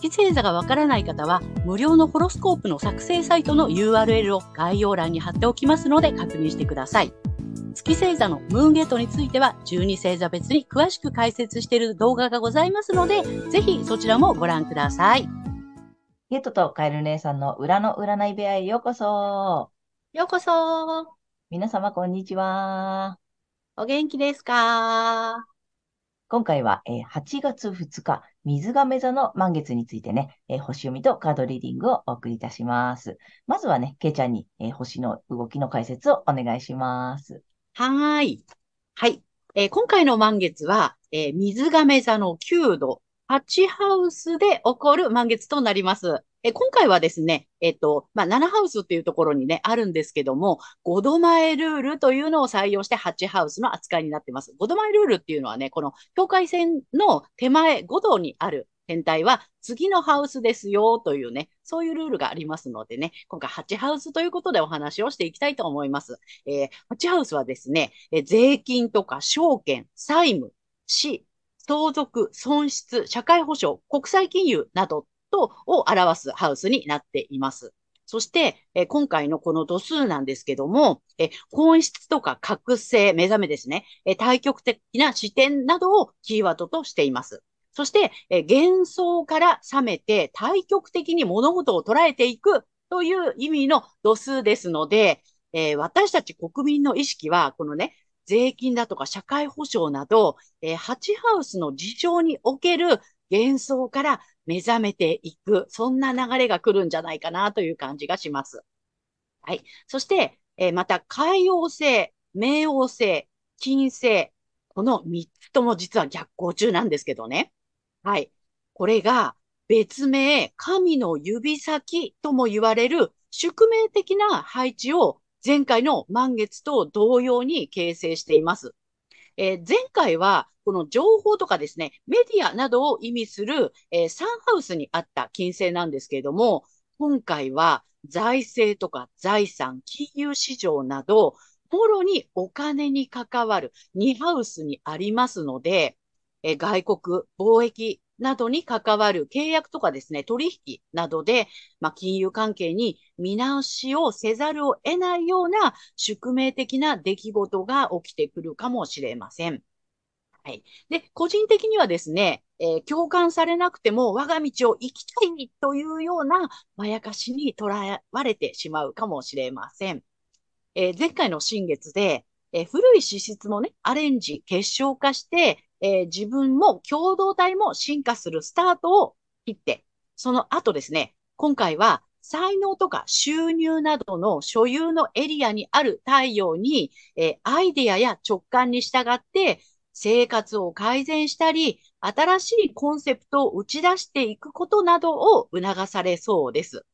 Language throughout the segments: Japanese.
月星座がわからない方は、無料のホロスコープの作成サイトの URL を概要欄に貼っておきますので確認してください。月星座のムーンゲートについては、12星座別に詳しく解説している動画がございますので、ぜひそちらもご覧ください。ゲットとカエル姉さんの裏の占い部屋へようこそ。ようこそ。皆様こんにちは。お元気ですか？今回は、えー、8月2日、水亀座の満月についてね、えー、星読みとカードリーディングをお送りいたします。まずはね、けいちゃんに、えー、星の動きの解説をお願いします。はい。はい。えー、今回の満月は、え水亀座の9度、8ハウスで起こる満月となります。え今回はですね、えっと、まあ、7ハウスっていうところにね、あるんですけども、5度前ルールというのを採用して8ハウスの扱いになってます。5度前ルールっていうのはね、この境界線の手前5度にある天体は次のハウスですよというね、そういうルールがありますのでね、今回8ハウスということでお話をしていきたいと思います。えー、8ハウスはですね、え税金とか証券、債務、死、相続、損失、社会保障、国際金融などと、を表すハウスになっています。そして、え今回のこの度数なんですけども、え本質とか覚醒、目覚めですね、え対極的な視点などをキーワードとしています。そして、え幻想から覚めて対極的に物事を捉えていくという意味の度数ですので、え、私たち国民の意識は、このね、税金だとか社会保障など、えー、ハチハウスの事情における幻想から目覚めていく、そんな流れが来るんじゃないかなという感じがします。はい。そして、えー、また、海王星、冥王星、金星、この3つとも実は逆行中なんですけどね。はい。これが別名、神の指先とも言われる宿命的な配置を前回の満月と同様に形成しています。えー、前回はこの情報とかですね、メディアなどを意味する、えー、サンハウスにあった金星なんですけれども、今回は財政とか財産、金融市場など、もろにお金に関わる2ハウスにありますので、え、外国、貿易などに関わる契約とかですね、取引などで、まあ、金融関係に見直しをせざるを得ないような宿命的な出来事が起きてくるかもしれません。はい。で、個人的にはですね、えー、共感されなくても我が道を生きたいというようなまやかしにとらわれてしまうかもしれません。えー、前回の新月で、えー、古い資質もね、アレンジ、結晶化して、え自分も共同体も進化するスタートを切って、その後ですね、今回は才能とか収入などの所有のエリアにある太陽に、えアイデアや直感に従って生活を改善したり、新しいコンセプトを打ち出していくことなどを促されそうです。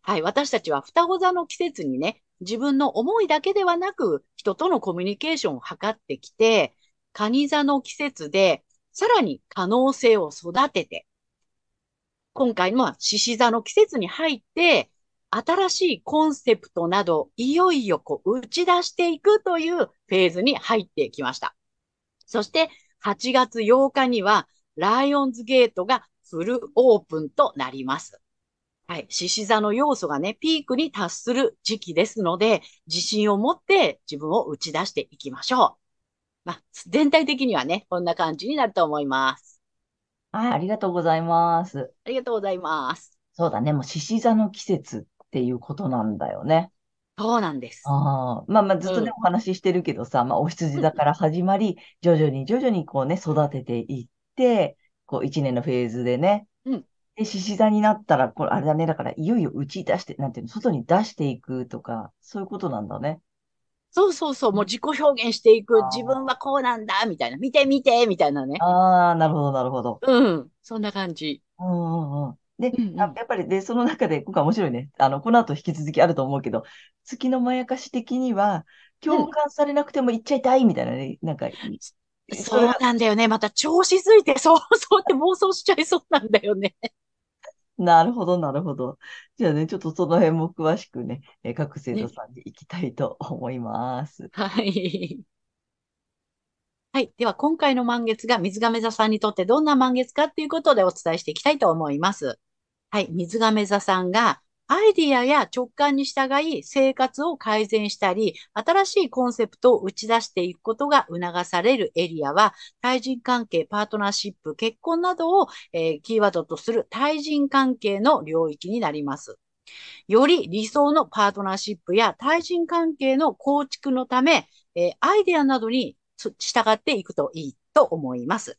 はい。私たちは双子座の季節にね、自分の思いだけではなく、人とのコミュニケーションを図ってきて、蟹座の季節で、さらに可能性を育てて、今回の獅子座の季節に入って、新しいコンセプトなど、いよいよこう打ち出していくというフェーズに入ってきました。そして8月8日にはライオンズゲートがフルオープンとなります。はい。獅子座の要素がね、ピークに達する時期ですので、自信を持って自分を打ち出していきましょう。まあ、全体的にはね、こんな感じになると思います。はい、ありがとうございます。ありがとうございます。そうだね、もう獅子座の季節っていうことなんだよね。そうなんです。ああ、まあまあずっとね、お話ししてるけどさ、まあお羊座から始まり、徐々に徐々にこうね、育てていって、こう一年のフェーズでね、うん。で、獅子座になったら、これあれだね、だからいよいよ打ち出して、なんていうの、外に出していくとか、そういうことなんだね。そうそうそう、もう自己表現していく、自分はこうなんだ、みたいな、見て見て、みたいなね。ああ、なるほど、なるほど。うん、そんな感じ。うんうんうん。で、うんうんあやっぱり、で、その中で、今回面白いね。あの、この後引き続きあると思うけど、月のまやかし的には、共感されなくても言っちゃいたいみたいなね、なんか、そそうなんだよね。また調子づいて、そう、そうって妄想しちゃいそうなんだよね。なるほど、なるほど。じゃあね、ちょっとその辺も詳しくね、えー各生徒ね。さんに行きたいと思います。はい。はい。では、今回の満月が水亀座さんにとってどんな満月かっていうことでお伝えしていきたいと思います。はい。水亀座さんがアイディアや直感に従い生活を改善したり、新しいコンセプトを打ち出していくことが促されるエリアは、対人関係、パートナーシップ、結婚などを、えーキーワードとする対人関係の領域になります。より理想のパートナーシップや対人関係の構築のため、えーアイディアなどに従っていくといいと思います。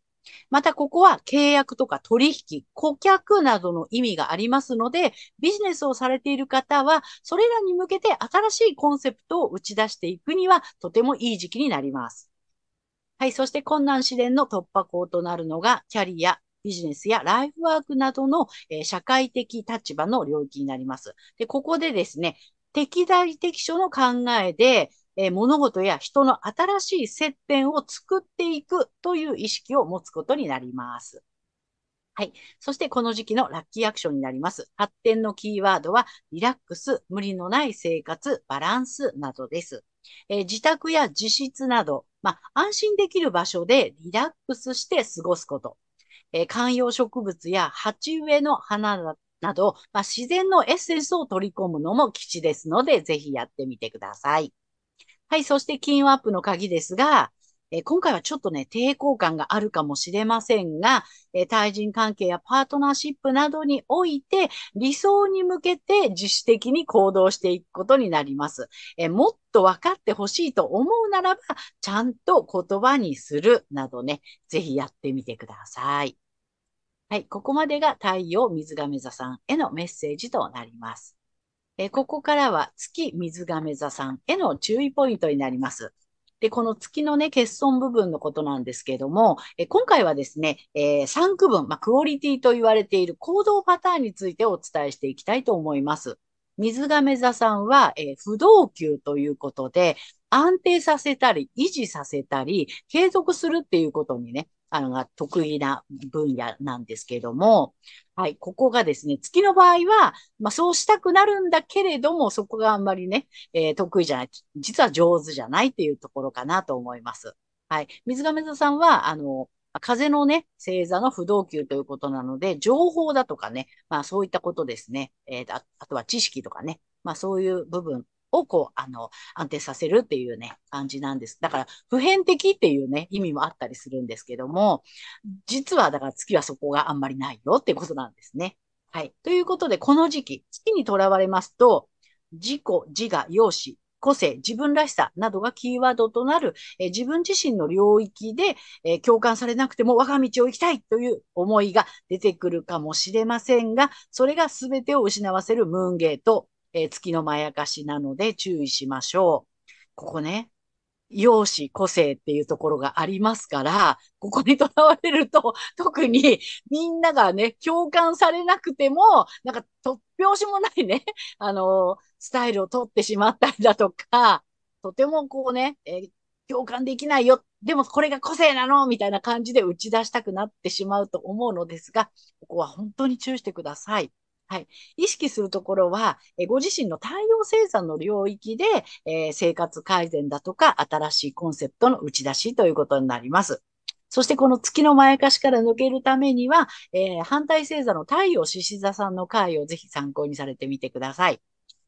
また、ここは契約とか取引、顧客などの意味がありますので、ビジネスをされている方は、それらに向けて新しいコンセプトを打ち出していくには、とてもいい時期になります。はい。そして困難試練の突破口となるのが、キャリア、ビジネスやライフワークなどの、えー社会的立場の領域になります。で、ここでですね、適材適所の考えで、えー物事や人の新しい接点を作っていくという意識を持つことになります。はい。そしてこの時期のラッキーアクションになります。発展のキーワードは、リラックス、無理のない生活、バランスなどです。えー自宅や自室など、まあ、安心できる場所でリラックスして過ごすこと。えー観葉植物や鉢植えの花など、まあ、自然のエッセンスを取り込むのも基地ですので、ぜひやってみてください。はい、そして金運アップの鍵ですが、えー今回はちょっとね、抵抗感があるかもしれませんが、えー対人関係やパートナーシップなどにおいて、理想に向けて自主的に行動していくことになります。えーもっと分かってほしいと思うならば、ちゃんと言葉にするなどね、ぜひやってみてください。はい、ここまでが太陽水亀座さんへのメッセージとなります。えここからは月水亀座さんへの注意ポイントになります。で、この月のね、欠損部分のことなんですけれども、え今回はですね、え3区分、まあ、クオリティと言われている行動パターンについてお伝えしていきたいと思います。水亀座さんは、えー不動級ということで、安定させたり、維持させたり、継続するっていうことにね、あの、が得意な分野なんですけれども、はい、ここがですね、月の場合は、まあそうしたくなるんだけれども、そこがあんまりね、えー得意じゃない、実は上手じゃないっていうところかなと思います。はい。水亀座さんは、あの、風のね、星座の不動級ということなので、情報だとかね、まあそういったことですね。えーあ、あとは知識とかね、まあそういう部分をこう、あの、安定させるっていうね、感じなんです。だから、普遍的っていうね、意味もあったりするんですけども、実はだから月はそこがあんまりないよっていうことなんですね。はい。ということで、この時期、月にとらわれますと、自己、自我、容姿、個性、自分らしさなどがキーワードとなる、え自分自身の領域で、え共感されなくても我が道を行きたいという思いが出てくるかもしれませんが、それが全てを失わせるムーンゲート、えー月のまやかしなので注意しましょう。ここね、容姿、個性っていうところがありますから、ここにとらわれると、特にみんながね、共感されなくても、なんか突拍子もないね、あの、スタイルを取ってしまったりだとか、とてもこうね、えー共感できないよ。でもこれが個性なのみたいな感じで打ち出したくなってしまうと思うのですが、ここは本当に注意してください。はい。意識するところは、えご自身の太陽星座の領域で、えー生活改善だとか、新しいコンセプトの打ち出しということになります。そしてこの月のまやかしから抜けるためには、えー反対星座の太陽獅子座さんの回をぜひ参考にされてみてください。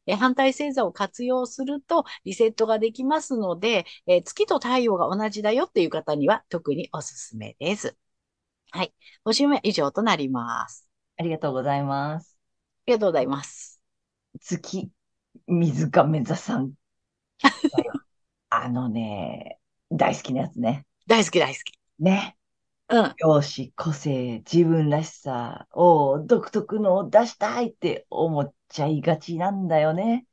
え反対星座を活用するとリセットができますので、え月と太陽が同じだよっていう方には特におすすめです。はい。おしめ以上となります。ありがとうございます。ありがとうございます。月、水亀座さん。あのね、大好きなやつね。大好き大好き。ね。うん。容姿、個性、自分らしさを独特のを出したいって思っちゃいがちなんだよね。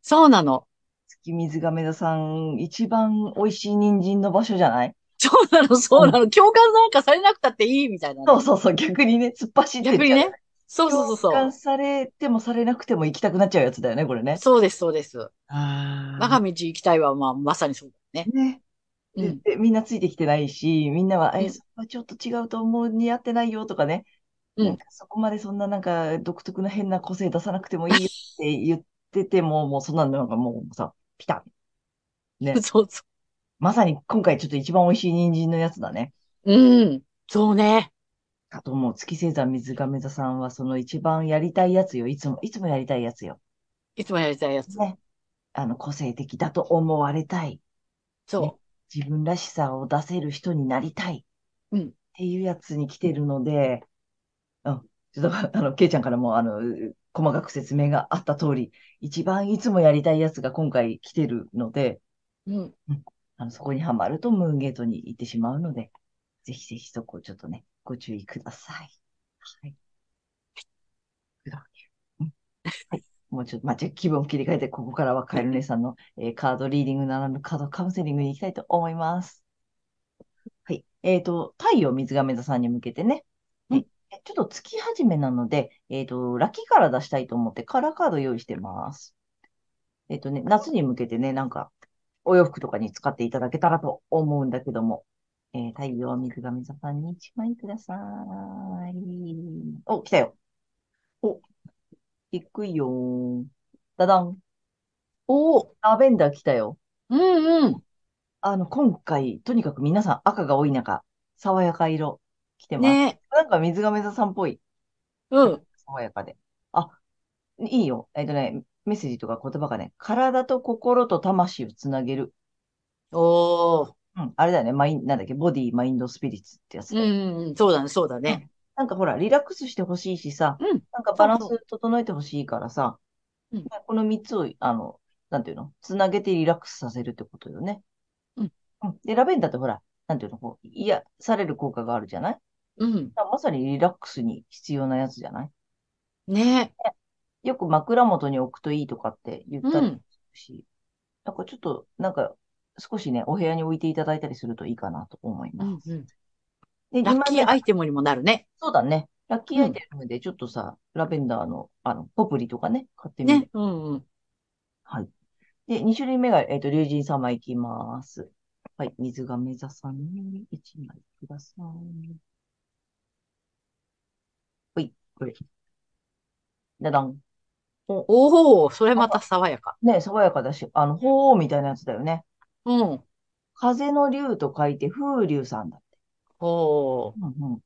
そうなの。月水亀座さん、一番美味しい人参の場所じゃない？そうなの、そうなの。共感なんかされなくたっていいみたいなね。そうそうそう、逆にね、突っ走って逆にね。そうそうそうそう。共感されてもされなくても行きたくなっちゃうやつだよね、これね。そうです、そうです。あ我が道行きたいは、まあ、まさにそうだね。ね。で、うん。でみんなついてきてないし、みんなは、え、うん。そこはちょっと違うと思う、似合ってないよとかね。うん。なんかそこまでそんななんか独特な変な個性出さなくてもいいよって言ってても、もうそんなのなんかもうさ、ピタッ。ね。そうそまさに今回ちょっと一番美味しい人参のやつだね。う。うん。そうね。かと思う。月星座水亀座さんはその一番やりたいやつよ。いつも、いつもやりたいやつよ。いつもやりたいやつ。ね。あの、個性的だと思われたい。ね。そ自分らしさを出せる人になりたい。う。うん。っていうやつに来てるので、うん。ちょっと、あの、ケイちゃんからも、あの、細かく説明があった通り、一番いつもやりたいやつが今回来てるので、うん。うん。あの、そこにはまるとムーンゲートに行ってしまうので、ぜひぜひそこをちょっとね、ご注意ください。はい。うんはい。もうちょっと、まあ、じゃあ気分を切り替えて、ここからはカエル姉さんの、えーカードリーディングならぬカードカウンセリングに行きたいと思います。はい。えっと、太陽水亀座さんに向けてね、うん。えちょっと月始めなので、えっと、ラッキーカラー出したいと思ってカラーカード用意してます。えっとね、夏に向けてね、なんか、お洋服とかに使っていただけたらと思うんだけども、えー太陽水亀座さんに1枚ください。お、来たよ。お、低いよー。ダダン。おお。ラベンダー来たよ。うんうん。あの、今回、とにかく皆さん赤が多い中、爽やか色来てます。ね。なんか水亀座さんっぽい。うん。爽やかで。あ、いいよ。えっとね、メッセージとか言葉がね、体と心と魂をつなげる。おー。うん、あれだよね。マイン、なんだっけ、ボディ、マインド、スピリッツってやつう。んうん。そうだね、そうだうん。ね。なんかほら、リラックスしてほしいしさ、うん。なんかバランス整えてほしいからさ、う。うん。この3つを、あの、なんていうの？つなげてリラックスさせるってことよね。うん。うん。で、ラベンダーってほら、なんていうの？こう、癒される効果があるじゃない？うん。まさにリラックスに必要なやつじゃない？ね。ねよく枕元に置くといいとかって言ったりうん。するし、なんかちょっと、なんか、少しね、お部屋に置いていただいたりするといいかなと思いうます。んうん。で、ラッ2枚目が、キーアイテムにもなるね。そうだね。ラッキーアイうん。テムでちょっとさ、ラベンダーの、あの、ポプリとかね、買ってみね。る。うんうん。はい。で、2種類目が、えっと、龍神様いきます。はい。水亀座さんに1枚ください。ほい、これ。だだん。お、おお、それまたか、爽やか。ね、爽やかだし、あの、鳳凰みたいなやつだよね。うん。風の竜と書いて風竜さんだって。おー。うんうん。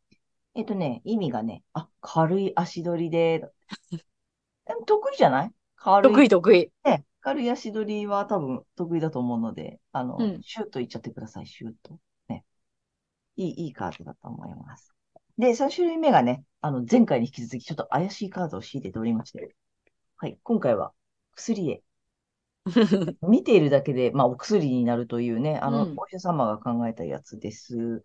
えっとね、意味がね、あ、軽い足取りで、でも得意じゃない？軽得い、意得意。ね、軽い足取りは多分得意だと思うので、あうの、ん。シュートいっちゃってください、シュート。ね。いい、いいカードだと思います。で、3種類目がね、あの、前回に引き続きちょっと怪しいカードを仕入れておりまして、はい、今回は薬へ。見ているだけで、まあ、お薬になるというね、あの、うん。お医者様が考えたやつです。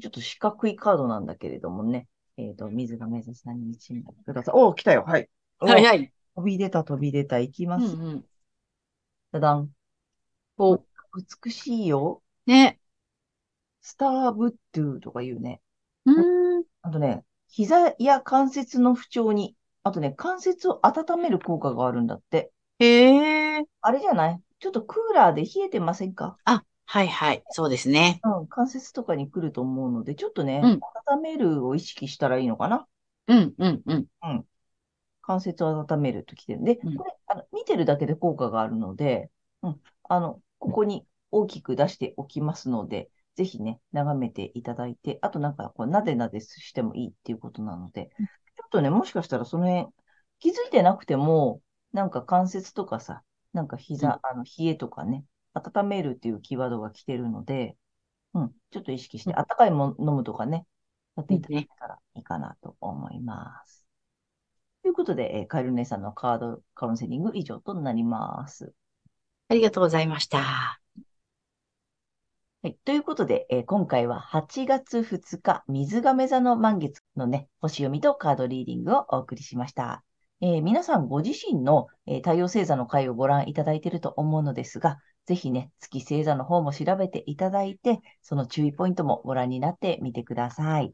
ちょっと四角いカードなんだけれどもね、えっと、水亀座さんに1枚ください。おー、来たよ。はい。おー、早い。飛び出た、飛び出た。いきうます。んうん。ダダン。お、美しいよ。ね。スターブッドゥとか言うね。うーん。あとね、膝や関節の不調に、あとね、関節を温める効果があるんだって。へえ。あれじゃない？ちょっとクーラーで冷えてませんか？あ、はいはい。そうですね。うん、関節とかに来ると思うので、ちょっとね、うん。温めるを意識したらいいのかな？うん、うん、うん。うん。関節を温めるときてる。で、うん。これ、あの、見てるだけで効果があるので、うん。あの、ここに大きく出しておきますので、ぜひね、眺めていただいて、あとなんか、こう、なでなでしてもいいっていうことなので、ちょっとね、もしかしたらその辺、気づいてなくても、なんか関節とかさ、なんかうん。膝、あの、冷えとかね、温めるっていうキーワードが来てるので、うん、ちょっと意識して、うんあったかいもの飲むとかね、やっていただ。けたらいいかなと思います。ということで、えーカエル姉さんのカードカウンセリング以上となります。ありがとうございました。はい。ということで、えー今回は8月2日、水亀座の満月のね、星読みとカードリーディングをお送りしました。えー皆さんご自身の、え太陽星座の回をご覧いただいていると思うのですが、ぜひね、月星座の方も調べていただいて、その注意ポイントもご覧になってみてください。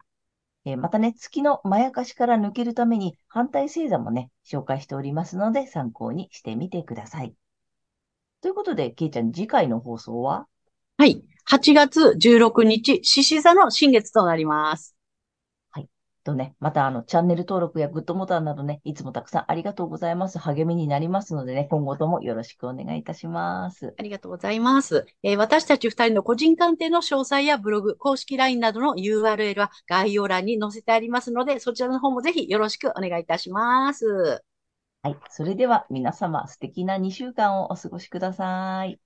えまたね、月のまやかしから抜けるために反対星座もね、紹介しておりますので参考にしてみてください。ということで、けいちゃん、次回の放送は？はい。8月16日、獅子座の新月となります。とね、またあの、チャンネル登録やグッドボタンなどね、いつもたくさんありがとうございます。励みになりますのでね、今後ともよろしくお願いいたします。ありがとうございます。えー私たち二人の個人鑑定の詳細やブログ、公式 LINE などの URL は概要欄に載せてありますので、そちらの方もぜひよろしくお願いいたします。はい。それでは皆様素敵な2週間をお過ごしください。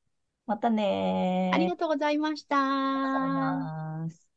またねー。ありがとうございました。